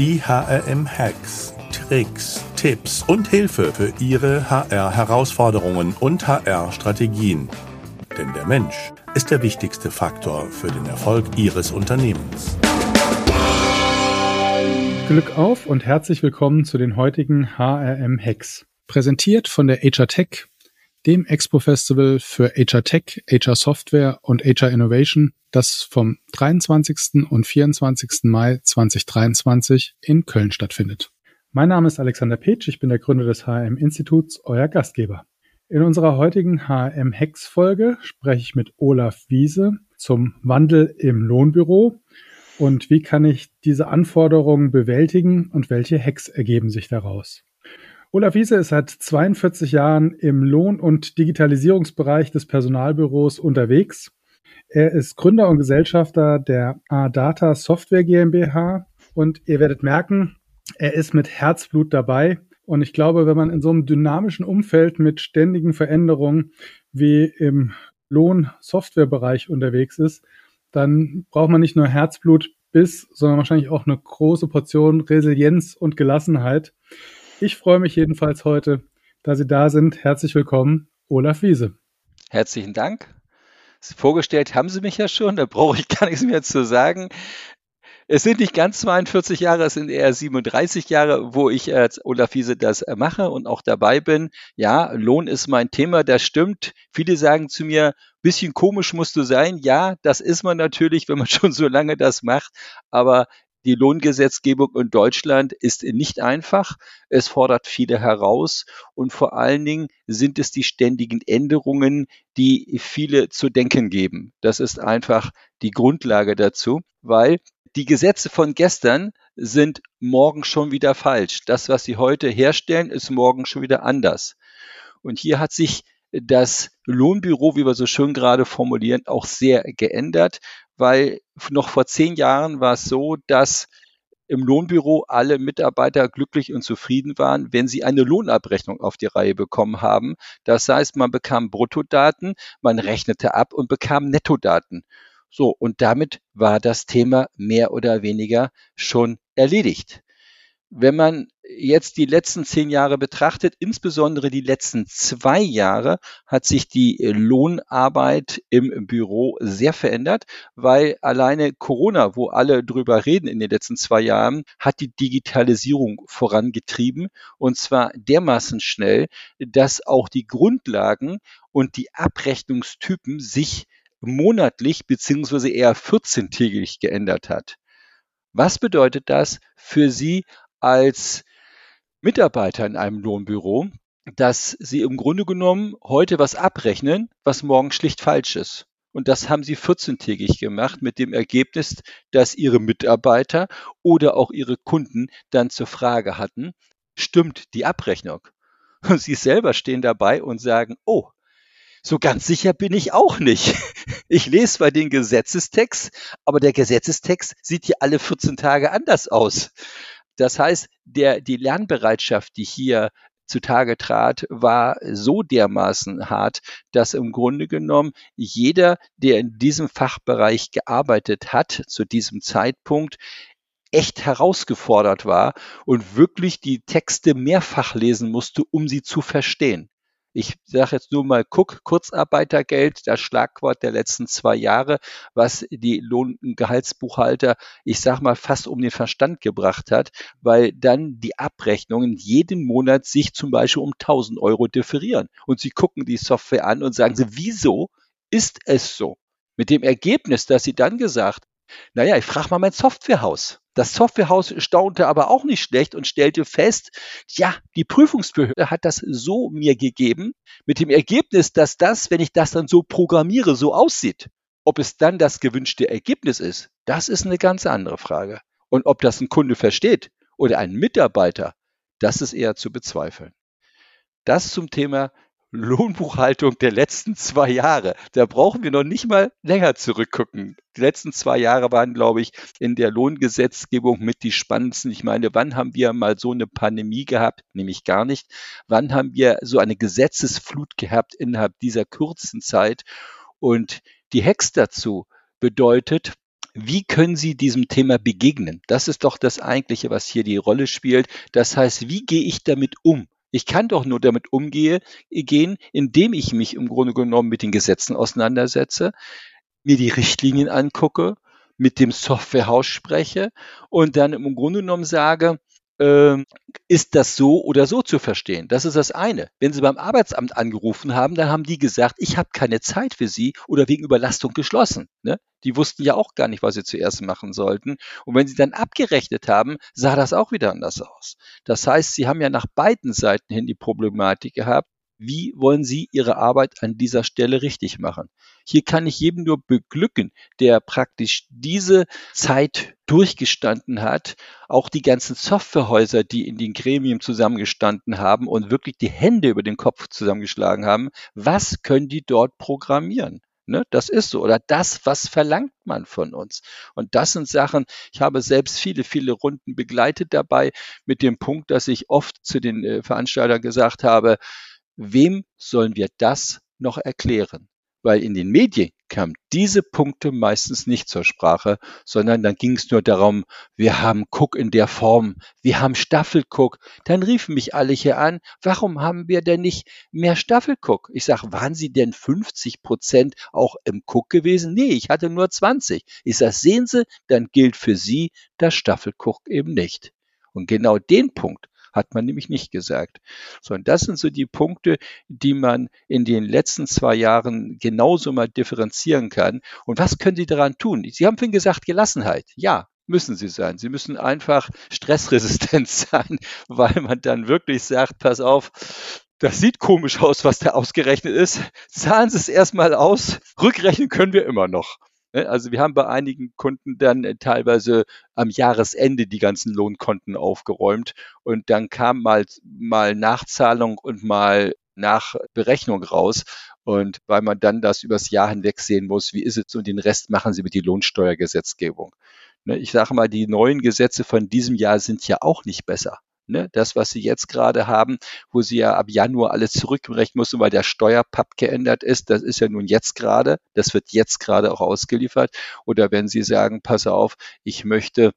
Die HRM-Hacks, Tricks, Tipps und Hilfe für Ihre HR-Herausforderungen und HR-Strategien. Denn der Mensch ist der wichtigste Faktor für den Erfolg Ihres Unternehmens. Glück auf und herzlich willkommen zu den heutigen HRM Hacks. Präsentiert von der HR Tech, dem Expo Festival für HR Tech, HR Software und HR Innovation, das vom 23. und 24. Mai 2023 in Köln stattfindet. Mein Name ist Alexander Petsch, ich bin der Gründer des HRM Instituts, euer Gastgeber. In unserer heutigen HRM Hacks Folge spreche ich mit Olaf Wiese zum Wandel im Lohnbüro und wie kann ich diese Anforderungen bewältigen und welche Hacks ergeben sich daraus? Olaf Wiese ist seit 42 Jahren im Lohn- und Digitalisierungsbereich des Personalbüros unterwegs. Er ist Gründer und Gesellschafter der A-Data Software GmbH und ihr werdet merken, er ist mit Herzblut dabei. Und ich glaube, wenn man in so einem dynamischen Umfeld mit ständigen Veränderungen wie im Lohn-Software-Bereich unterwegs ist, dann braucht man nicht nur Herzblut bis, sondern wahrscheinlich auch eine große Portion Resilienz und Gelassenheit. Ich freue mich jedenfalls heute, da Sie da sind. Herzlich willkommen, Olaf Wiese. Herzlichen Dank. Vorgestellt haben Sie mich ja schon, da brauche ich gar nichts mehr zu sagen. Es sind nicht ganz 42 Jahre, es sind eher 37 Jahre, wo ich als Olaf Wiese das mache und auch dabei bin. Ja, Lohn ist mein Thema, das stimmt. Viele sagen zu mir, bisschen komisch musst du sein. Ja, das ist man natürlich, wenn man schon so lange das macht. Aber die Lohngesetzgebung in Deutschland ist nicht einfach. Es fordert viele heraus und vor allen Dingen sind es die ständigen Änderungen, die viele zu denken geben. Das ist einfach die Grundlage dazu, weil die Gesetze von gestern sind morgen schon wieder falsch. Das, was sie heute herstellen, ist morgen schon wieder anders. Und hier hat sich das Lohnbüro, wie wir so schön gerade formulieren, auch sehr geändert, weil noch vor zehn Jahren war es so, dass im Lohnbüro alle Mitarbeiter glücklich und zufrieden waren, wenn sie eine Lohnabrechnung auf die Reihe bekommen haben. Das heißt, man bekam Bruttodaten, man rechnete ab und bekam Nettodaten. So, und damit war das Thema mehr oder weniger schon erledigt. Wenn man jetzt die letzten zehn Jahre betrachtet, insbesondere die letzten zwei Jahre, hat sich die Lohnarbeit im Büro sehr verändert, weil alleine Corona, wo alle drüber reden in den letzten zwei Jahren, hat die Digitalisierung vorangetrieben und zwar dermaßen schnell, dass auch die Grundlagen und die Abrechnungstypen sich monatlich beziehungsweise eher 14-tägig geändert hat. Was bedeutet das für Sie als Mitarbeiter in einem Lohnbüro, dass Sie im Grunde genommen heute was abrechnen, was morgen schlicht falsch ist? Und das haben sie 14-tägig gemacht mit dem Ergebnis, dass ihre Mitarbeiter oder auch ihre Kunden dann zur Frage hatten, stimmt die Abrechnung? Und sie selber stehen dabei und sagen, oh, so ganz sicher bin ich auch nicht. Ich lese zwar den Gesetzestext, aber der Gesetzestext sieht hier alle 14 Tage anders aus. Das heißt, der, die Lernbereitschaft, die hier zutage trat, war so dermaßen hart, dass im Grunde genommen jeder, der in diesem Fachbereich gearbeitet hat, zu diesem Zeitpunkt echt herausgefordert war und wirklich die Texte mehrfach lesen musste, um sie zu verstehen. Ich sage jetzt nur mal, guck, Kurzarbeitergeld, das Schlagwort der letzten zwei Jahre, was die Lohn- und Gehaltsbuchhalter, ich sag mal, fast um den Verstand gebracht hat, weil dann die Abrechnungen jeden Monat sich zum Beispiel um 1000 Euro differieren. Und sie gucken die Software an und sagen sie, wieso ist es so? Mit dem Ergebnis, dass sie dann gesagt, naja, ich frage mal mein Softwarehaus. Das Softwarehaus staunte aber auch nicht schlecht und stellte fest, ja, die Prüfungsbehörde hat das so mir gegeben, mit dem Ergebnis, dass das, wenn ich das dann so programmiere, so aussieht. Ob es dann das gewünschte Ergebnis ist, das ist eine ganz andere Frage. Und ob das ein Kunde versteht oder ein Mitarbeiter, das ist eher zu bezweifeln. Das zum Thema Lohnbuchhaltung der letzten zwei Jahre. Da brauchen wir noch nicht mal länger zurückgucken. Die letzten zwei Jahre waren, glaube ich, in der Lohngesetzgebung mit die spannendsten. Ich meine, wann haben wir mal so eine Pandemie gehabt? Nämlich gar nicht. Wann haben wir so eine Gesetzesflut gehabt innerhalb dieser kurzen Zeit? Und die Hex dazu bedeutet, wie können Sie diesem Thema begegnen? Das ist doch das eigentliche, was hier die Rolle spielt. Das heißt, wie gehe ich damit um? Ich kann doch nur damit umgehen, indem ich mich im Grunde genommen mit den Gesetzen auseinandersetze, mir die Richtlinien angucke, mit dem Softwarehaus spreche und dann im Grunde genommen sage, ist das so oder so zu verstehen? Das ist das eine. Wenn Sie beim Arbeitsamt angerufen haben, dann haben die gesagt, ich habe keine Zeit für Sie oder wegen Überlastung geschlossen. Ne? Die wussten ja auch gar nicht, was sie zuerst machen sollten. Und wenn sie dann abgerechnet haben, sah das auch wieder anders aus. Das heißt, sie haben ja nach beiden Seiten hin die Problematik gehabt, wie wollen Sie Ihre Arbeit an dieser Stelle richtig machen? Hier kann ich jedem nur beglücken, der praktisch diese Zeit durchgestanden hat, auch die ganzen Softwarehäuser, die in den Gremien zusammengestanden haben und wirklich die Hände über den Kopf zusammengeschlagen haben. Was können die dort programmieren? Ne, das ist so. Oder das, was verlangt man von uns? Und das sind Sachen, ich habe selbst viele, viele Runden begleitet dabei mit dem Punkt, dass ich oft zu den äh, Veranstaltern gesagt habe, wem sollen wir das noch erklären? Weil in den Medien kamen diese Punkte meistens nicht zur Sprache, sondern dann ging es nur darum, wir haben Cook in der Form, wir haben Staffelcook. Dann riefen mich alle hier an, warum haben wir denn nicht mehr Staffelcook? Ich sage, waren Sie denn 50 Prozent auch im Cook gewesen? Nee, ich hatte nur 20. Ich sage, sehen Sie, dann gilt für Sie das Staffelcook eben nicht. Und genau den Punkt hat man nämlich nicht gesagt. So, und das sind so die Punkte, die man in den letzten zwei Jahren genauso mal differenzieren kann. Und was können Sie daran tun? Sie haben vorhin gesagt, Gelassenheit. Ja, müssen sie sein. Sie müssen einfach stressresistent sein, weil man dann wirklich sagt, pass auf, das sieht komisch aus, was da ausgerechnet ist. Zahlen Sie es erstmal aus. Rückrechnen können wir immer noch. Ne? Also wir haben bei einigen Kunden dann äh, teilweise am Jahresende die ganzen Lohnkonten aufgeräumt und dann kam mal, mal Nachzahlung und mal nach Berechnung raus. Und weil man dann das übers Jahr hinweg sehen muss, wie ist es und den Rest machen sie mit die Lohnsteuergesetzgebung. Ne? Ich sage mal, die neuen Gesetze von diesem Jahr sind ja auch nicht besser. Ne, das, was Sie jetzt gerade haben, wo Sie ja ab Januar alles zurückrechnen müssen, weil der Steuerpapp geändert ist, das ist ja nun jetzt gerade, das wird jetzt gerade auch ausgeliefert. Oder wenn Sie sagen, pass auf, ich möchte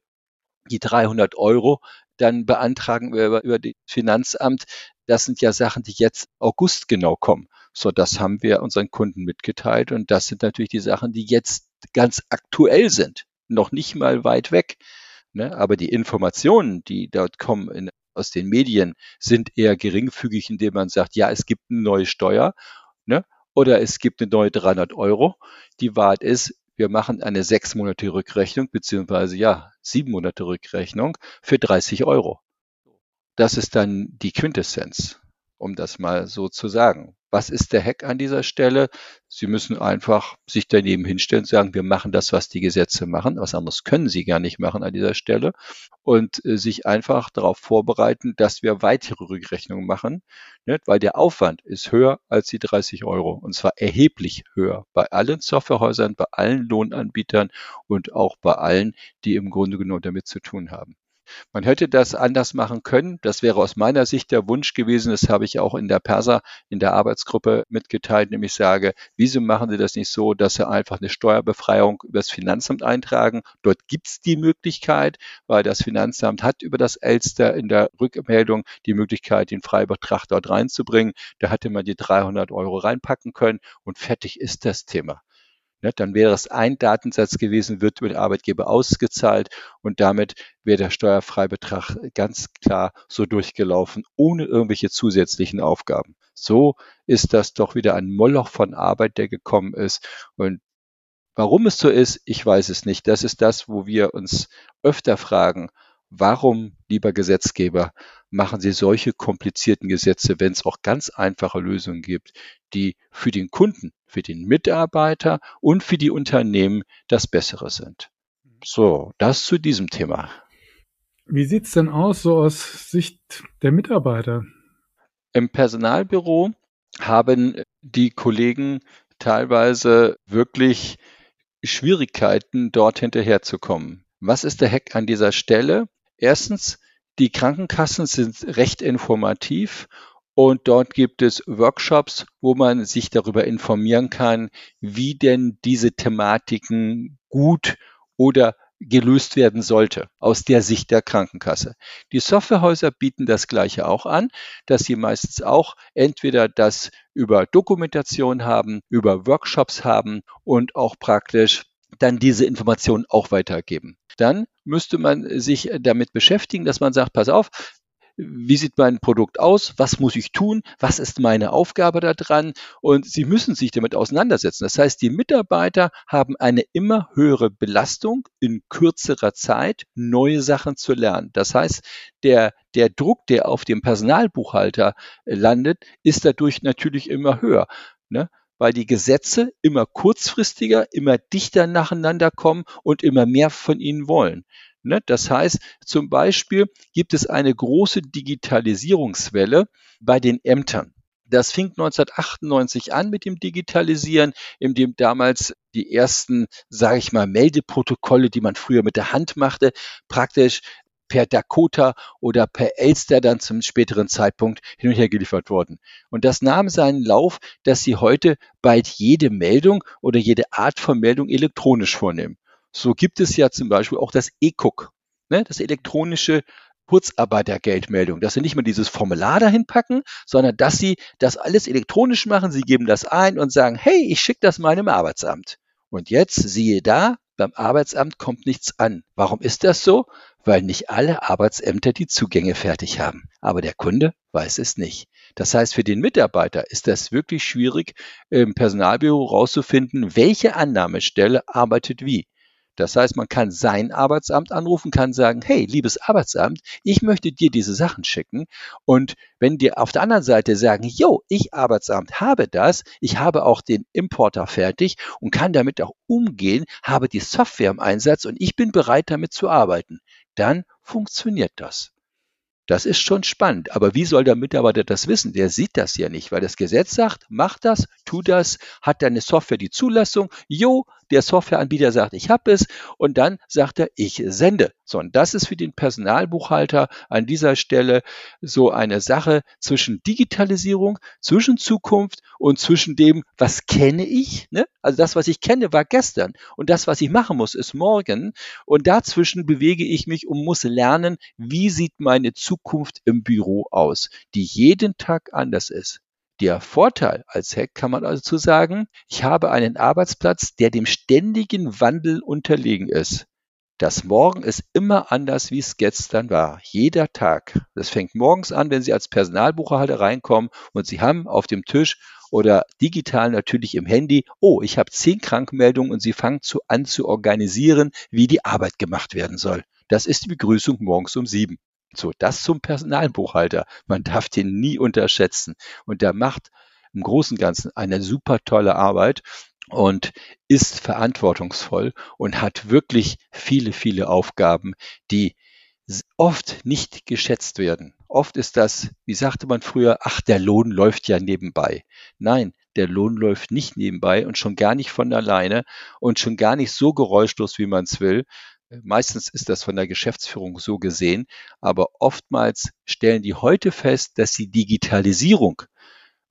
die 300 Euro dann beantragen über, über das Finanzamt, das sind ja Sachen, die jetzt August genau kommen. So, das haben wir unseren Kunden mitgeteilt und das sind natürlich die Sachen, die jetzt ganz aktuell sind, noch nicht mal weit weg. Ne? Aber die Informationen, die dort kommen in aus den Medien sind eher geringfügig, indem man sagt, ja, es gibt eine neue Steuer ne? oder es gibt eine neue 300 Euro. Die Wahrheit ist, wir machen eine sechs Monate Rückrechnung, beziehungsweise ja, sieben Monate Rückrechnung für 30 Euro. Das ist dann die Quintessenz, um das mal so zu sagen. Was ist der Hack an dieser Stelle? Sie müssen einfach sich daneben hinstellen und sagen, wir machen das, was die Gesetze machen. Was anderes können Sie gar nicht machen an dieser Stelle. Und äh, sich einfach darauf vorbereiten, dass wir weitere Rückrechnungen machen, ne? weil der Aufwand ist höher als die 30 Euro. Und zwar erheblich höher bei allen Softwarehäusern, bei allen Lohnanbietern und auch bei allen, die im Grunde genommen damit zu tun haben. Man hätte das anders machen können. Das wäre aus meiner Sicht der Wunsch gewesen. Das habe ich auch in der Persa, in der Arbeitsgruppe mitgeteilt, nämlich sage, wieso machen Sie das nicht so, dass Sie einfach eine Steuerbefreiung über das Finanzamt eintragen? Dort gibt es die Möglichkeit, weil das Finanzamt hat über das Elster in der Rückmeldung die Möglichkeit, den Freibetrag dort reinzubringen. Da hätte man die 300 Euro reinpacken können und fertig ist das Thema. Ne, dann wäre es ein Datensatz gewesen, wird über den Arbeitgeber ausgezahlt und damit wäre der Steuerfreibetrag ganz klar so durchgelaufen, ohne irgendwelche zusätzlichen Aufgaben. So ist das doch wieder ein Moloch von Arbeit, der gekommen ist. Und warum es so ist, ich weiß es nicht. Das ist das, wo wir uns öfter fragen, warum, lieber Gesetzgeber, machen Sie solche komplizierten Gesetze, wenn es auch ganz einfache Lösungen gibt, die für den Kunden, für den Mitarbeiter und für die Unternehmen das Bessere sind. So, das zu diesem Thema. Wie sieht es denn aus, so aus Sicht der Mitarbeiter? Im Personalbüro haben die Kollegen teilweise wirklich Schwierigkeiten, dort hinterherzukommen. Was ist der Hack an dieser Stelle? Erstens, die Krankenkassen sind recht informativ und dort gibt es Workshops, wo man sich darüber informieren kann, wie denn diese Thematiken gut oder gelöst werden sollte aus der Sicht der Krankenkasse. Die Softwarehäuser bieten das Gleiche auch an, dass sie meistens auch entweder das über Dokumentation haben, über Workshops haben und auch praktisch dann diese Informationen auch weitergeben. Dann müsste man sich damit beschäftigen, dass man sagt, pass auf, wie sieht mein Produkt aus, was muss ich tun, was ist meine Aufgabe daran und sie müssen sich damit auseinandersetzen. Das heißt, die Mitarbeiter haben eine immer höhere Belastung in kürzerer Zeit, neue Sachen zu lernen. Das heißt, der, der Druck, der auf dem Personalbuchhalter landet, ist dadurch natürlich immer höher. Ne? Weil die Gesetze immer kurzfristiger, immer dichter nacheinander kommen und immer mehr von ihnen wollen. Ne? Das heißt, zum Beispiel gibt es eine große Digitalisierungswelle bei den Ämtern. Das fing 1998 an mit dem Digitalisieren, in dem damals die ersten, sage ich mal, Meldeprotokolle, die man früher mit der Hand machte, praktisch per Dakota oder per Elster dann zum späteren Zeitpunkt hin und her geliefert wurden. Und das nahm seinen Lauf, dass sie heute bald jede Meldung oder jede Art von Meldung elektronisch vornehmen. So gibt es ja zum Beispiel auch das E-Cook, ne, das elektronische Kurzarbeitergeldmeldung, dass sie nicht mehr dieses Formular dahin packen, sondern dass sie das alles elektronisch machen. Sie geben das ein und sagen, hey, ich schicke das meinem Arbeitsamt. Und jetzt siehe da, beim Arbeitsamt kommt nichts an. Warum ist das so? Weil nicht alle Arbeitsämter die Zugänge fertig haben. Aber der Kunde weiß es nicht. Das heißt, für den Mitarbeiter ist das wirklich schwierig, im Personalbüro rauszufinden, welche Annahmestelle arbeitet wie. Das heißt, man kann sein Arbeitsamt anrufen, kann sagen, hey, liebes Arbeitsamt, ich möchte dir diese Sachen schicken. Und wenn die auf der anderen Seite sagen, yo, ich Arbeitsamt habe das, ich habe auch den Importer fertig und kann damit auch umgehen, habe die Software im Einsatz und ich bin bereit, damit zu arbeiten, dann funktioniert das. Das ist schon spannend. Aber wie soll der Mitarbeiter das wissen? Der sieht das ja nicht, weil das Gesetz sagt, mach das, tu das, hat deine Software die Zulassung. Jo, der Softwareanbieter sagt, ich habe es. Und dann sagt er, ich sende. So, und das ist für den Personalbuchhalter an dieser Stelle so eine Sache zwischen Digitalisierung, zwischen Zukunft und zwischen dem, was kenne ich. Ne? Also das, was ich kenne, war gestern. Und das, was ich machen muss, ist morgen. Und dazwischen bewege ich mich und muss lernen, wie sieht meine Zukunft Zukunft im Büro aus, die jeden Tag anders ist. Der Vorteil als Hack kann man also sagen, ich habe einen Arbeitsplatz, der dem ständigen Wandel unterlegen ist. Das Morgen ist immer anders, wie es gestern war. Jeder Tag. Das fängt morgens an, wenn Sie als Personalbuchhalter reinkommen und Sie haben auf dem Tisch oder digital natürlich im Handy, oh, ich habe zehn Krankmeldungen und Sie fangen zu, an zu organisieren, wie die Arbeit gemacht werden soll. Das ist die Begrüßung morgens um sieben. So, das zum Personalbuchhalter. Man darf den nie unterschätzen. Und der macht im Großen und Ganzen eine super tolle Arbeit und ist verantwortungsvoll und hat wirklich viele, viele Aufgaben, die oft nicht geschätzt werden. Oft ist das, wie sagte man früher, ach, der Lohn läuft ja nebenbei. Nein, der Lohn läuft nicht nebenbei und schon gar nicht von alleine und schon gar nicht so geräuschlos, wie man es will, Meistens ist das von der Geschäftsführung so gesehen, aber oftmals stellen die heute fest, dass die Digitalisierung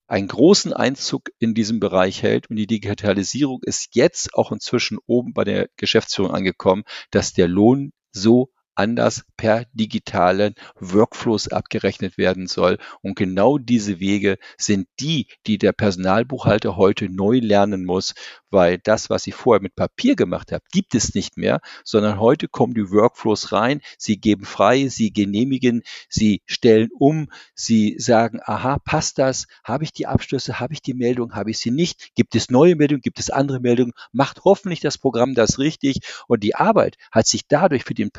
einen großen Einzug in diesem Bereich hält. Und die Digitalisierung ist jetzt auch inzwischen oben bei der Geschäftsführung angekommen, dass der Lohn so anders per digitalen Workflows abgerechnet werden soll. Und genau diese Wege sind die, die der Personalbuchhalter heute neu lernen muss, weil das, was ich vorher mit Papier gemacht habe, gibt es nicht mehr, sondern heute kommen die Workflows rein, sie geben frei, sie genehmigen, sie stellen um, sie sagen, aha, passt das, habe ich die Abschlüsse, habe ich die Meldung, habe ich sie nicht, gibt es neue Meldungen, gibt es andere Meldungen, macht hoffentlich das Programm das richtig. Und die Arbeit hat sich dadurch für den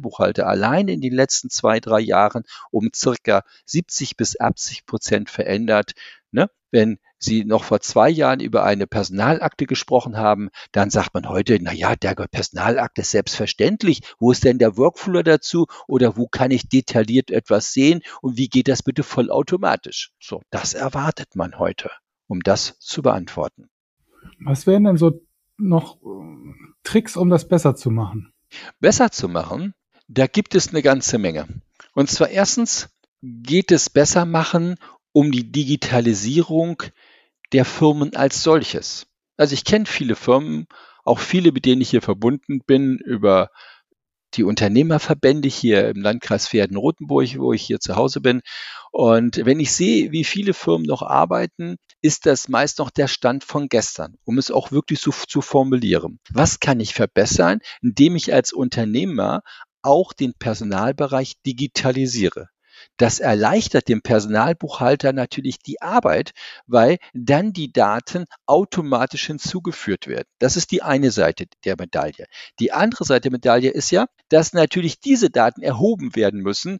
Personalbuchhalter allein in den letzten zwei, drei Jahren um circa 70 bis 80 Prozent verändert. Ne? Wenn Sie noch vor zwei Jahren über eine Personalakte gesprochen haben, dann sagt man heute, na ja, der Personalakte ist selbstverständlich. Wo ist denn der Workflow dazu? Oder wo kann ich detailliert etwas sehen? Und wie geht das bitte vollautomatisch? So, das erwartet man heute, um das zu beantworten. Was wären denn so noch äh, Tricks, um das besser zu machen? Besser zu machen, da gibt es eine ganze Menge. Und zwar erstens geht es besser machen um die Digitalisierung der Firmen als solches. Also ich kenne viele Firmen, auch viele, mit denen ich hier verbunden bin, über die Unternehmerverbände hier im Landkreis Verden-Rotenburg, wo ich hier zu Hause bin. Und wenn ich sehe, wie viele Firmen noch arbeiten, ist das meist noch der Stand von gestern, um es auch wirklich so zu formulieren. Was kann ich verbessern, indem ich als Unternehmer auch den Personalbereich digitalisiere? Das erleichtert dem Personalbuchhalter natürlich die Arbeit, weil dann die Daten automatisch hinzugeführt werden. Das ist die eine Seite der Medaille. Die andere Seite der Medaille ist ja, dass natürlich diese Daten erhoben werden müssen,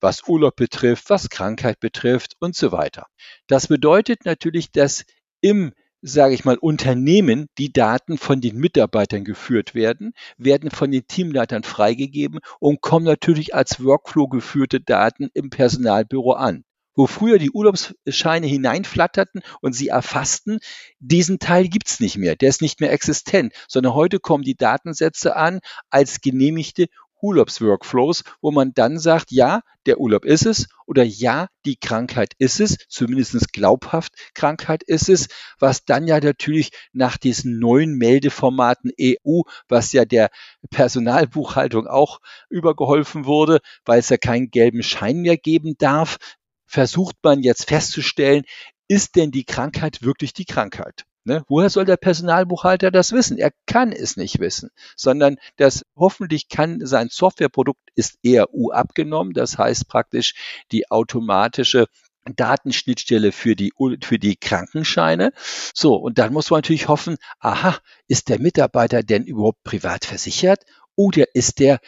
was Urlaub betrifft, was Krankheit betrifft und so weiter. Das bedeutet natürlich, dass im sage ich mal, Unternehmen die Daten von den Mitarbeitern geführt werden, werden von den Teamleitern freigegeben und kommen natürlich als Workflow geführte Daten im Personalbüro an. Wo früher die Urlaubsscheine hineinflatterten und sie erfassten, diesen Teil gibt's nicht mehr, der ist nicht mehr existent, sondern heute kommen die Datensätze an als genehmigte Urlaubsworkflows, wo man dann sagt, ja, der Urlaub ist es oder ja, die Krankheit ist es, zumindest glaubhaft Krankheit ist es, was dann ja natürlich nach diesen neuen Meldeformaten EU, was ja der Personalbuchhaltung auch übergeholfen wurde, weil es ja keinen gelben Schein mehr geben darf, versucht man jetzt festzustellen, ist denn die Krankheit wirklich die Krankheit? Ne? Woher soll der Personalbuchhalter das wissen? Er kann es nicht wissen, sondern das hoffentlich kann sein Softwareprodukt ist EU abgenommen. Das heißt praktisch die automatische Datenschnittstelle für die, für die Krankenscheine. So, und dann muss man natürlich hoffen, aha, ist der Mitarbeiter denn überhaupt privat versichert? Oder ist der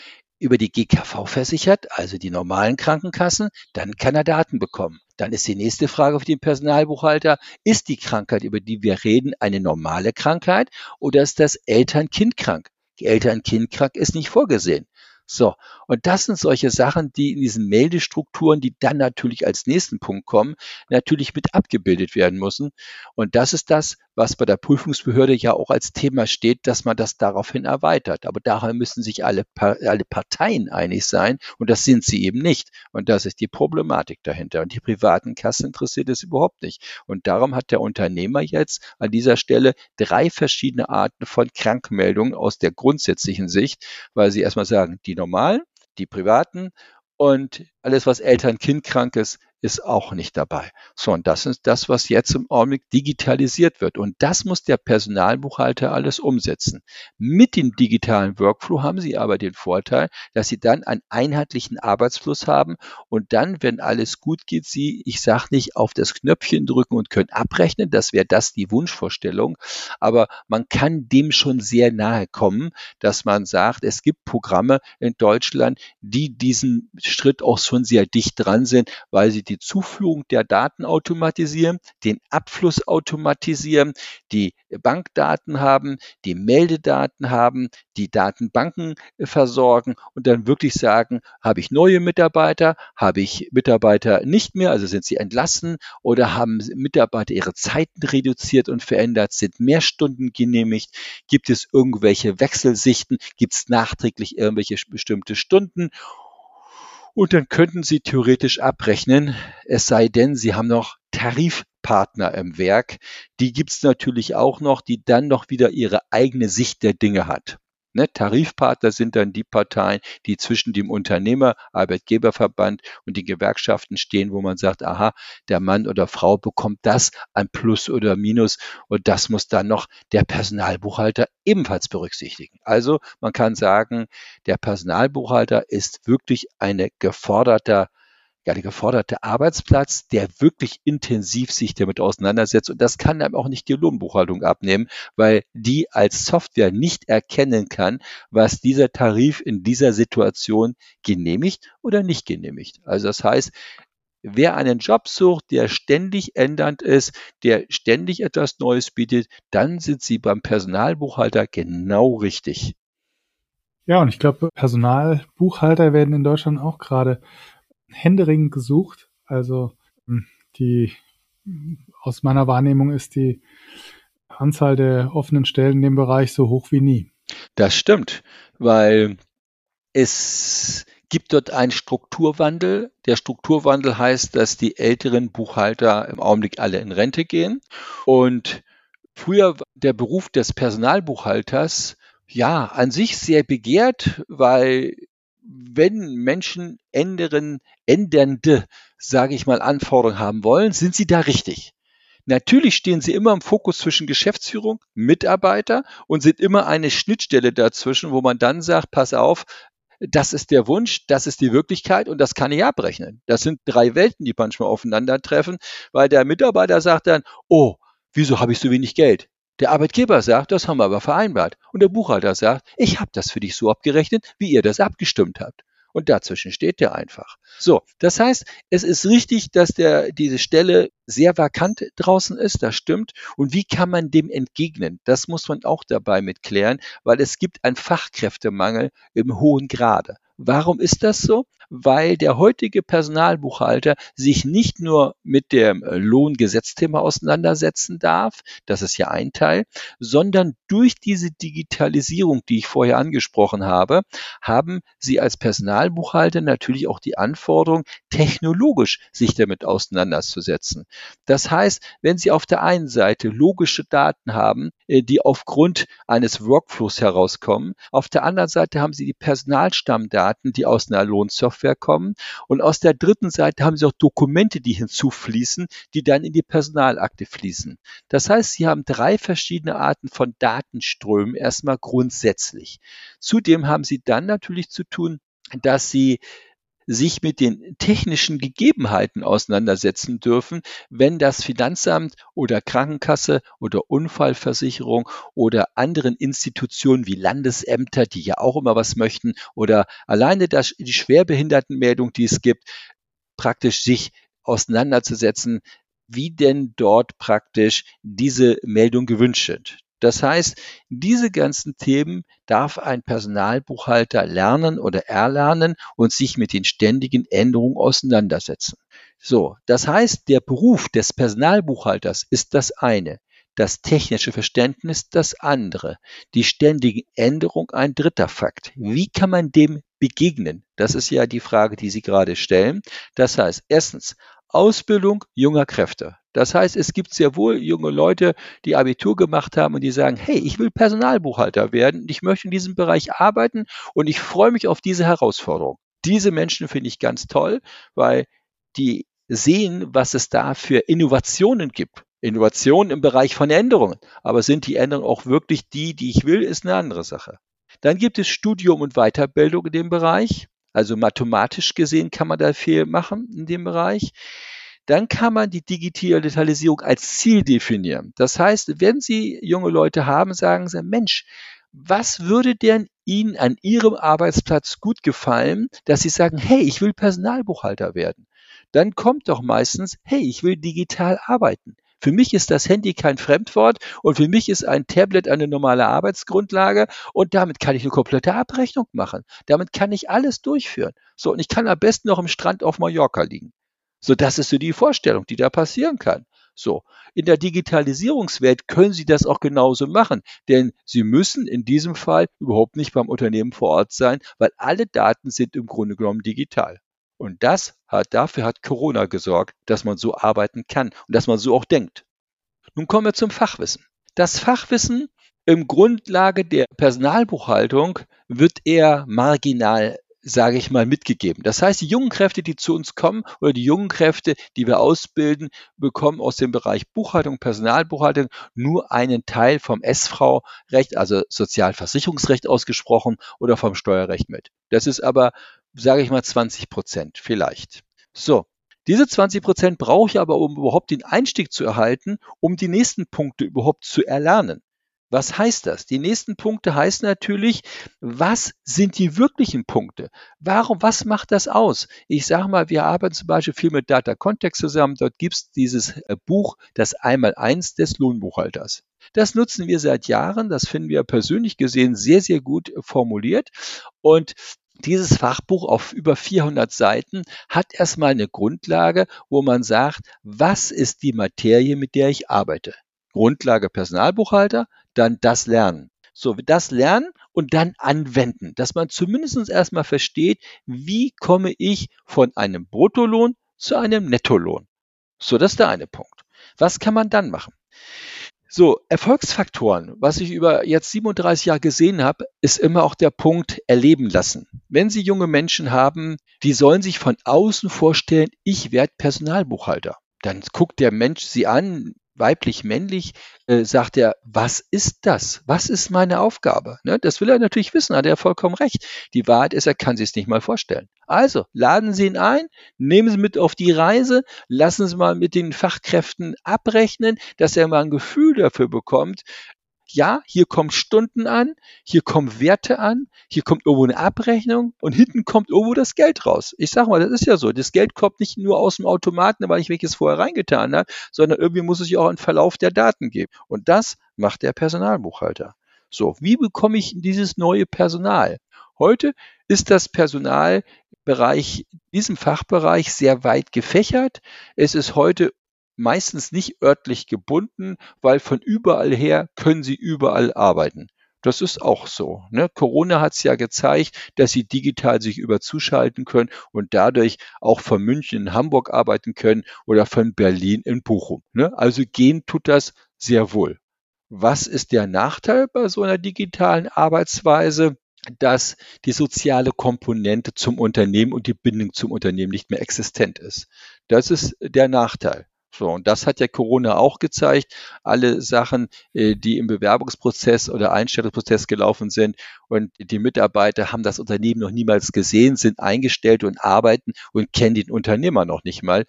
über die GKV versichert, also die normalen Krankenkassen, dann kann er Daten bekommen. Dann ist die nächste Frage für den Personalbuchhalter, ist die Krankheit, über die wir reden, eine normale Krankheit oder ist das Eltern-Kind krank? Eltern-Kind krank ist nicht vorgesehen. So, und das sind solche Sachen, die in diesen Meldestrukturen, die dann natürlich als nächsten Punkt kommen, natürlich mit abgebildet werden müssen. Und das ist das, was bei der Prüfungsbehörde ja auch als Thema steht, dass man das daraufhin erweitert. Aber daran müssen sich alle, alle Parteien einig sein und das sind sie eben nicht. Und das ist die Problematik dahinter. Und die privaten Kassen interessiert es überhaupt nicht. Und darum hat der Unternehmer jetzt an dieser Stelle drei verschiedene Arten von Krankmeldungen aus der grundsätzlichen Sicht, weil sie erstmal sagen, die normalen, die privaten und alles, was Eltern-Kind krank ist, ist auch nicht dabei. So, und das ist das, was jetzt im Augenblick digitalisiert wird. Und das muss der Personalbuchhalter alles umsetzen. Mit dem digitalen Workflow haben Sie aber den Vorteil, dass Sie dann einen einheitlichen Arbeitsfluss haben und dann, wenn alles gut geht, Sie, ich sage nicht, auf das Knöpfchen drücken und können abrechnen. Das wäre das die Wunschvorstellung. Aber man kann dem schon sehr nahe kommen, dass man sagt, es gibt Programme in Deutschland, die diesen Schritt auch schon sehr dicht dran sind, weil sie die die Zuführung der Daten automatisieren, den Abfluss automatisieren, die Bankdaten haben, die Meldedaten haben, die Datenbanken äh, versorgen und dann wirklich sagen, habe ich neue Mitarbeiter, habe ich Mitarbeiter nicht mehr, also sind sie entlassen oder haben Mitarbeiter ihre Zeiten reduziert und verändert, sind mehr Stunden genehmigt, gibt es irgendwelche Wechselsichten, gibt es nachträglich irgendwelche bestimmte Stunden und dann könnten Sie theoretisch abrechnen, es sei denn, Sie haben noch Tarifpartner im Werk. Die gibt's natürlich auch noch, die dann noch wieder ihre eigene Sicht der Dinge hat. Ne, Tarifpartner sind dann die Parteien, die zwischen dem Unternehmer, Arbeitgeberverband und den Gewerkschaften stehen, wo man sagt, aha, der Mann oder Frau bekommt das an Plus oder Minus und das muss dann noch der Personalbuchhalter ebenfalls berücksichtigen. Also man kann sagen, der Personalbuchhalter ist wirklich eine geforderter ja, der geforderte Arbeitsplatz, der wirklich intensiv sich damit auseinandersetzt. Und das kann einem auch nicht die Lohnbuchhaltung abnehmen, weil die als Software nicht erkennen kann, was dieser Tarif in dieser Situation genehmigt oder nicht genehmigt. Also das heißt, wer einen Job sucht, der ständig ändernd ist, der ständig etwas Neues bietet, dann sind Sie beim Personalbuchhalter genau richtig. Ja, und ich glaube, Personalbuchhalter werden in Deutschland auch gerade händeringend gesucht. Also hm, die aus meiner Wahrnehmung ist die Anzahl der offenen Stellen in dem Bereich so hoch wie nie. Das stimmt, weil es gibt dort einen Strukturwandel. Der Strukturwandel heißt, dass die älteren Buchhalter im Augenblick alle in Rente gehen und früher der Beruf des Personalbuchhalters ja an sich sehr begehrt, weil wenn Menschen ändern, ändernde, sage ich mal, Anforderungen haben wollen, sind sie da richtig. Natürlich stehen sie immer im Fokus zwischen Geschäftsführung, Mitarbeiter und sind immer eine Schnittstelle dazwischen, wo man dann sagt, pass auf, das ist der Wunsch, das ist die Wirklichkeit und das kann ich abrechnen. Das sind drei Welten, die manchmal aufeinandertreffen, weil der Mitarbeiter sagt dann, oh, wieso habe ich so wenig Geld? Der Arbeitgeber sagt, das haben wir aber vereinbart. Und der Buchhalter sagt, ich habe das für dich so abgerechnet, wie ihr das abgestimmt habt. Und dazwischen steht der einfach. So, das heißt, es ist richtig, dass der, diese Stelle sehr vakant draußen ist, das stimmt. Und wie kann man dem entgegnen? Das muss man auch dabei mitklären, weil es gibt einen Fachkräftemangel im hohen Grade. Warum ist das so? Weil der heutige Personalbuchhalter sich nicht nur mit dem Lohngesetzthema auseinandersetzen darf, das ist ja ein Teil, sondern durch diese Digitalisierung, die ich vorher angesprochen habe, haben Sie als Personalbuchhalter natürlich auch die Anforderung, technologisch sich damit auseinanderzusetzen. Das heißt, wenn Sie auf der einen Seite logische Daten haben, äh, die aufgrund eines Workflows herauskommen, auf der anderen Seite haben Sie die Personalstammdaten, die aus einer Lohnsoftware kommen und aus der dritten Seite haben Sie auch Dokumente, die hinzufließen, die dann in die Personalakte fließen. Das heißt, Sie haben drei verschiedene Arten von Datenströmen erstmal grundsätzlich. Zudem haben Sie dann natürlich zu tun, dass Sie sich mit den technischen Gegebenheiten auseinandersetzen dürfen, wenn das Finanzamt oder Krankenkasse oder Unfallversicherung oder anderen Institutionen wie Landesämter, die ja auch immer was möchten, oder alleine das, die Schwerbehindertenmeldung, die es gibt, praktisch sich auseinanderzusetzen, wie denn dort praktisch diese Meldung gewünscht sind. Das heißt, diese ganzen Themen darf ein Personalbuchhalter lernen oder erlernen und sich mit den ständigen Änderungen auseinandersetzen. So, das heißt, der Beruf des Personalbuchhalters ist das eine, das technische Verständnis das andere, die ständigen Änderungen ein dritter Fakt. Wie kann man dem begegnen? Das ist ja die Frage, die Sie gerade stellen. Das heißt, erstens, Ausbildung junger Kräfte. Das heißt, es gibt sehr wohl junge Leute, die Abitur gemacht haben und die sagen, hey, ich will Personalbuchhalter werden, ich möchte in diesem Bereich arbeiten und ich freue mich auf diese Herausforderung. Diese Menschen finde ich ganz toll, weil die sehen, was es da für Innovationen gibt. Innovationen im Bereich von Änderungen. Aber sind die Änderungen auch wirklich die, die ich will, ist eine andere Sache. Dann gibt es Studium und Weiterbildung in dem Bereich. Also mathematisch gesehen kann man da viel machen in dem Bereich. Dann kann man die Digitalisierung als Ziel definieren. Das heißt, wenn Sie junge Leute haben, sagen Sie, Mensch, was würde denn Ihnen an Ihrem Arbeitsplatz gut gefallen, dass Sie sagen, hey, ich will Personalbuchhalter werden? Dann kommt doch meistens, hey, ich will digital arbeiten. Für mich ist das Handy kein Fremdwort und für mich ist ein Tablet eine normale Arbeitsgrundlage und damit kann ich eine komplette Abrechnung machen. Damit kann ich alles durchführen. So, und ich kann am besten noch im Strand auf Mallorca liegen. So, das ist so die Vorstellung, die da passieren kann. So, in der Digitalisierungswelt können Sie das auch genauso machen, denn Sie müssen in diesem Fall überhaupt nicht beim Unternehmen vor Ort sein, weil alle Daten sind im Grunde genommen digital. Und das hat, dafür hat Corona gesorgt, dass man so arbeiten kann und dass man so auch denkt. Nun kommen wir zum Fachwissen. Das Fachwissen im Grundlage der Personalbuchhaltung wird eher marginal sage ich mal, mitgegeben. Das heißt, die jungen Kräfte, die zu uns kommen oder die jungen Kräfte, die wir ausbilden, bekommen aus dem Bereich Buchhaltung, Personalbuchhaltung nur einen Teil vom S-Frau-Recht, also Sozialversicherungsrecht ausgesprochen oder vom Steuerrecht mit. Das ist aber sage ich mal 20 Prozent vielleicht. So, diese 20 Prozent brauche ich aber, um überhaupt den Einstieg zu erhalten, um die nächsten Punkte überhaupt zu erlernen. Was heißt das? Die nächsten Punkte heißen natürlich, was sind die wirklichen Punkte? Warum, was macht das aus? Ich sage mal, wir arbeiten zum Beispiel viel mit Data Context zusammen. Dort gibt es dieses äh, Buch, das Einmaleins des Lohnbuchhalters. Das nutzen wir seit Jahren. Das finden wir persönlich gesehen sehr, sehr gut formuliert. Und dieses Fachbuch auf über 400 Seiten hat erstmal eine Grundlage, wo man sagt, was ist die Materie, mit der ich arbeite? Grundlage Personalbuchhalter, dann das Lernen. So, das Lernen und dann anwenden, dass man zumindest erstmal versteht, wie komme ich von einem Bruttolohn zu einem Nettolohn. So, das ist der eine Punkt. Was kann man dann machen? So, Erfolgsfaktoren, was ich über jetzt 37 Jahre gesehen habe, ist immer auch der Punkt erleben lassen. Wenn Sie junge Menschen haben, die sollen sich von außen vorstellen, ich werde Personalbuchhalter. Dann guckt der Mensch sie an, weiblich, männlich, äh, sagt er, was ist das? Was ist meine Aufgabe? Ne? Das will er natürlich wissen, hat er vollkommen recht. Die Wahrheit ist, er kann sich es nicht mal vorstellen. Also, laden Sie ihn ein, nehmen Sie mit auf die Reise, lassen Sie mal mit den Fachkräften abrechnen, dass er mal ein Gefühl dafür bekommt, ja, hier kommen Stunden an, hier kommen Werte an, hier kommt irgendwo eine Abrechnung und hinten kommt irgendwo das Geld raus. Ich sag mal, das ist ja so. Das Geld kommt nicht nur aus dem Automaten, weil ich welches vorher reingetan habe, sondern irgendwie muss es ja auch einen Verlauf der Daten geben. Und das macht der Personalbuchhalter. So, wie bekomme ich dieses neue Personal? Heute ist das Personalbereich, diesem Fachbereich sehr weit gefächert. Es ist heute meistens nicht örtlich gebunden, weil von überall her können sie überall arbeiten. Das ist auch so. Ne? Corona hat es ja gezeigt, dass sie digital sich überzuschalten können und dadurch auch von München in Hamburg arbeiten können oder von Berlin in Bochum. Ne? Also gehen tut das sehr wohl. Was ist der Nachteil bei so einer digitalen Arbeitsweise? dass die soziale Komponente zum Unternehmen und die Bindung zum Unternehmen nicht mehr existent ist. Das ist der Nachteil. So, und das hat ja Corona auch gezeigt. Alle Sachen, äh, die im Bewerbungsprozess oder Einstellungsprozess gelaufen sind und die Mitarbeiter haben das Unternehmen noch niemals gesehen, sind eingestellt und arbeiten und kennen den Unternehmer noch nicht mal.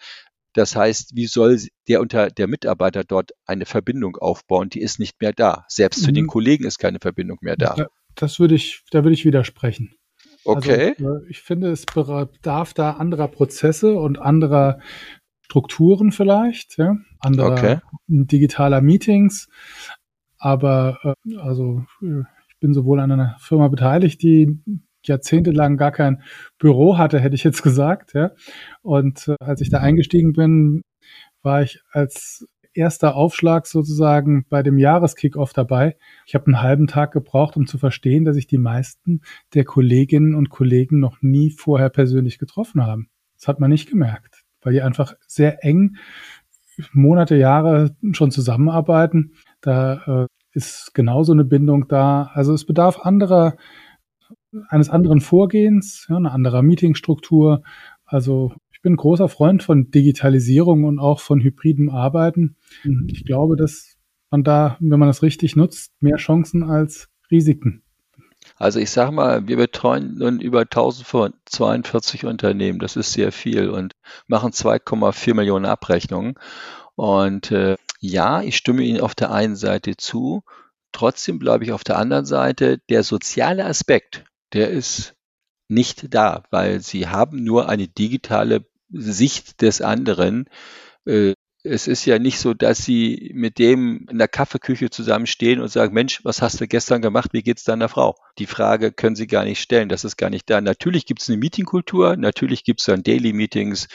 Das heißt, wie soll der unter der Mitarbeiter dort eine Verbindung aufbauen? Die ist nicht mehr da. Selbst zu den mhm. Kollegen ist keine Verbindung mehr da. Das würde ich, da würde ich widersprechen. Okay. Also, ich finde, es bedarf da anderer Prozesse und anderer Strukturen vielleicht, ja, anderer okay. digitaler Meetings. Aber äh, also ich bin sowohl an einer Firma beteiligt, die jahrzehntelang gar kein Büro hatte, hätte ich jetzt gesagt. Ja. Und äh, als ich da eingestiegen bin, war ich als erster Aufschlag sozusagen bei dem Jahreskickoff dabei. Ich habe einen halben Tag gebraucht, um zu verstehen, dass ich die meisten der Kolleginnen und Kollegen noch nie vorher persönlich getroffen haben. Das hat man nicht gemerkt weil die einfach sehr eng Monate, Jahre schon zusammenarbeiten. Da äh, ist genauso eine Bindung da. Also es bedarf anderer, eines anderen Vorgehens, ja, eine andere Meetingstruktur. Also ich bin großer Freund von Digitalisierung und auch von hybriden Arbeiten. Ich glaube, dass man da, wenn man das richtig nutzt, mehr Chancen als Risiken also ich sage mal, wir betreuen nun über 1042 Unternehmen, das ist sehr viel und machen 2,4 Millionen Abrechnungen. Und äh, ja, ich stimme Ihnen auf der einen Seite zu, trotzdem bleibe ich auf der anderen Seite, der soziale Aspekt, der ist nicht da, weil Sie haben nur eine digitale Sicht des anderen. Äh, es ist ja nicht so, dass sie mit dem in der Kaffeeküche zusammenstehen und sagen, Mensch, was hast du gestern gemacht? Wie geht's deiner Frau? Die Frage können sie gar nicht stellen. Das ist gar nicht da. Natürlich gibt es eine Meetingkultur. Natürlich gibt es dann Daily Meetings,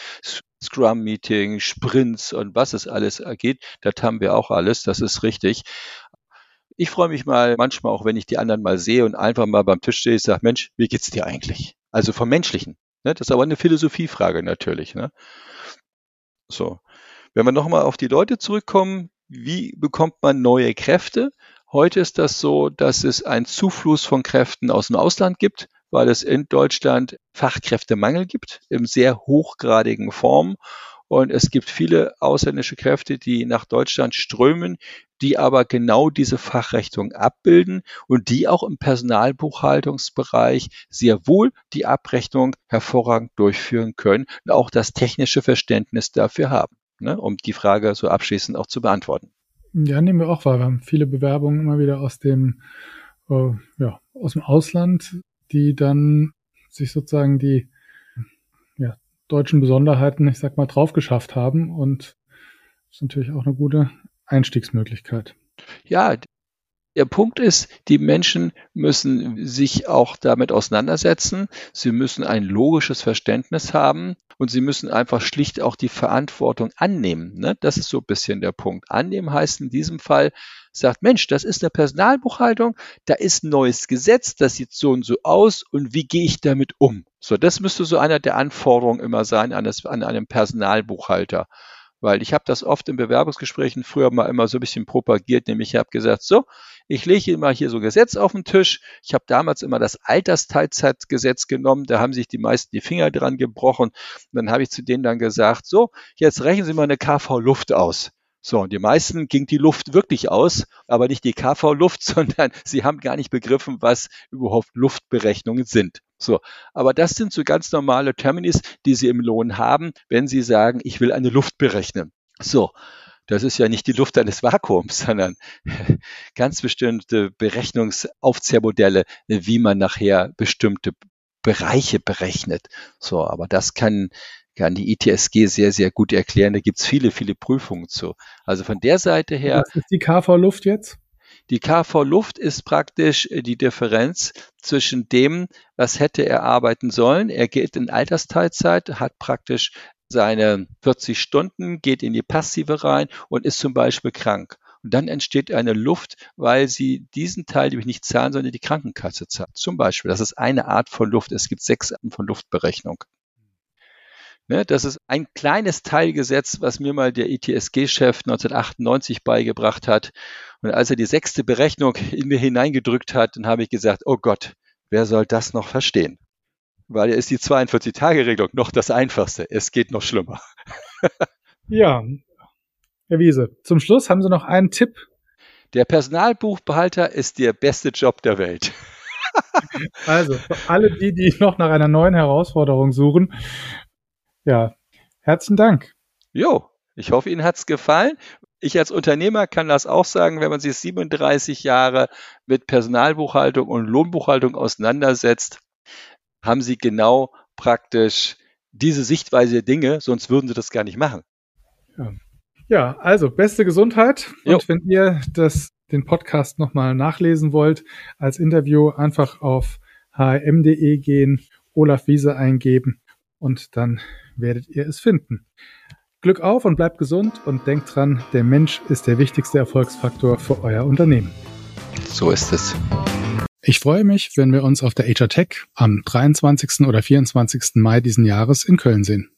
Scrum Meetings, Sprints und was es alles geht. Das haben wir auch alles. Das ist richtig. Ich freue mich mal manchmal auch, wenn ich die anderen mal sehe und einfach mal beim Tisch stehe, ich sage, Mensch, wie geht's dir eigentlich? Also vom Menschlichen. Ne? Das ist aber eine Philosophiefrage natürlich. Ne? So. Wenn wir nochmal auf die Leute zurückkommen, wie bekommt man neue Kräfte? Heute ist das so, dass es einen Zufluss von Kräften aus dem Ausland gibt, weil es in Deutschland Fachkräftemangel gibt, in sehr hochgradigen Form. Und es gibt viele ausländische Kräfte, die nach Deutschland strömen, die aber genau diese Fachrichtung abbilden und die auch im Personalbuchhaltungsbereich sehr wohl die Abrechnung hervorragend durchführen können und auch das technische Verständnis dafür haben ne, um die Frage so abschließend auch zu beantworten. Ja, nehmen wir auch wahr. Wir haben viele Bewerbungen immer wieder aus dem, äh, ja, aus dem Ausland, die dann sich sozusagen die ja, deutschen Besonderheiten, ich sag mal, drauf geschafft haben. Und das ist natürlich auch eine gute Einstiegsmöglichkeit. Ja, der Punkt ist, die Menschen müssen sich auch damit auseinandersetzen. Sie müssen ein logisches Verständnis haben und sie müssen einfach schlicht auch die Verantwortung annehmen. Ne? Das ist so ein bisschen der Punkt. Annehmen heißt in diesem Fall, sagt, Mensch, das ist eine Personalbuchhaltung, da ist ein neues Gesetz, das sieht so und so aus und wie gehe ich damit um? So, das müsste so einer der Anforderungen immer sein an, das, an einem Personalbuchhalter. Weil ich habe das oft in Bewerbungsgesprächen früher mal immer so ein bisschen propagiert, nämlich ich habe gesagt, so, ich lege immer hier so ein Gesetz auf den Tisch. Ich habe damals immer das Altersteilzeitgesetz genommen, da haben sich die meisten die Finger dran gebrochen. Und dann habe ich zu denen dann gesagt, so, jetzt rechnen Sie mal eine KV-Luft aus. So, und die meisten ging die Luft wirklich aus, aber nicht die KV-Luft, sondern sie haben gar nicht begriffen, was überhaupt Luftberechnungen sind. So, aber das sind so ganz normale Terminis, die Sie im Lohn haben, wenn Sie sagen, ich will eine Luft berechnen. So, das ist ja nicht die Luft eines Vakuums, sondern ganz bestimmte Berechnungsaufzehrmodelle, wie man nachher bestimmte Bereiche berechnet. So, aber das kann kann die ITSG sehr, sehr gut erklären. Da gibt's viele, viele Prüfungen zu. Also von der Seite her. Was ist die KV-Luft jetzt? Die KV-Luft ist praktisch äh, die Differenz zwischen dem, was hätte er arbeiten sollen. Er geht in Altersteilzeit, hat praktisch seine 40 Stunden, geht in die Passive rein und ist zum Beispiel krank. Und dann entsteht eine Luft, weil sie diesen Teil nämlich nicht zahlen, sondern die Krankenkasse zahlt. Zum Beispiel. Das ist eine Art von Luft. Es gibt sechs Arten von Luftberechnung. Ne, das ist ein kleines Teilgesetz, was mir mal der ITSG-Chef 1998 beigebracht hat. Und als er die sechste Berechnung in mir hineingedrückt hat, dann habe ich gesagt, oh Gott, wer soll das noch verstehen? Weil er ist die 42-Tage-Regelung noch das Einfachste. Es geht noch schlimmer. ja, Herr Wiese, zum Schluss haben Sie noch einen Tipp. Der Personalbuchbehalter ist der beste Job der Welt. Also, für alle die, die noch nach einer neuen Herausforderung suchen, ja, herzlichen Dank. Jo, ich hoffe, Ihnen hat es gefallen. Ich als Unternehmer kann das auch sagen, wenn man sich 37 Jahre mit Personalbuchhaltung und Lohnbuchhaltung auseinandersetzt, haben Sie genau praktisch diese Sichtweise der Dinge, sonst würden Sie das gar nicht machen. Ja, ja also beste Gesundheit. Und jo. wenn ihr das, den Podcast nochmal nachlesen wollt, als Interview einfach auf hm.de gehen, Olaf Wiese eingeben und dann werdet ihr es finden. Glück auf und bleibt gesund und denkt dran, der Mensch ist der wichtigste Erfolgsfaktor für euer Unternehmen. So ist es. Ich freue mich, wenn wir uns auf der HR Tech am 23. oder 24. Mai diesen Jahres in Köln sehen.